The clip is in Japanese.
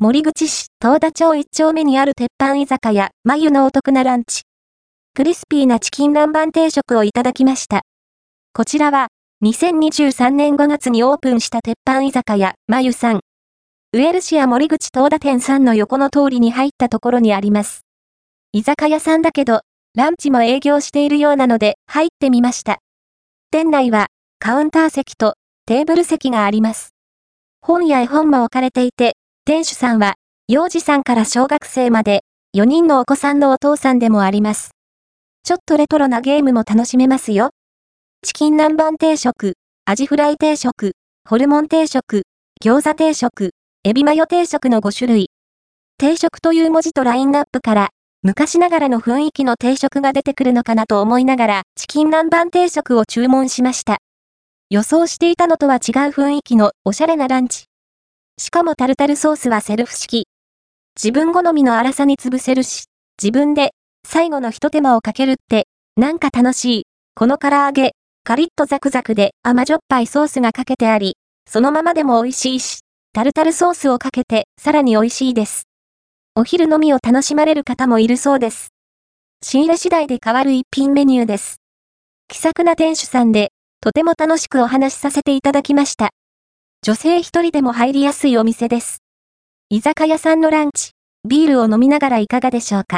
森口市東田町一丁目にある鉄板居酒屋、まゆのお得なランチ。クリスピーなチキン南蛮定食をいただきました。こちらは、2023年5月にオープンした鉄板居酒屋、まゆさん。ウエルシア森口東田店さんの横の通りに入ったところにあります。居酒屋さんだけど、ランチも営業しているようなので入ってみました。店内はカウンター席とテーブル席があります。本や絵本も置かれていて、店主さんは幼児さんから小学生まで4人のお子さんのお父さんでもあります。ちょっとレトロなゲームも楽しめますよ。チキン南蛮定食、アジフライ定食、ホルモン定食、餃子定食、エビマヨ定食の5種類。定食という文字とラインナップから昔ながらの雰囲気の定食が出てくるのかなと思いながら、チキン南蛮定食を注文しました。予想していたのとは違う雰囲気のおしゃれなランチ。しかもタルタルソースはセルフ式。自分好みの粗さに潰せるし、自分で最後の一手間をかけるって、なんか楽しい。この唐揚げ、カリッとザクザクで甘じょっぱいソースがかけてあり、そのままでも美味しいし、タルタルソースをかけてさらに美味しいです。お昼飲みを楽しまれる方もいるそうです。仕入れ次第で変わる一品メニューです。気さくな店主さんで、とても楽しくお話しさせていただきました。女性一人でも入りやすいお店です。居酒屋さんのランチ、ビールを飲みながらいかがでしょうか？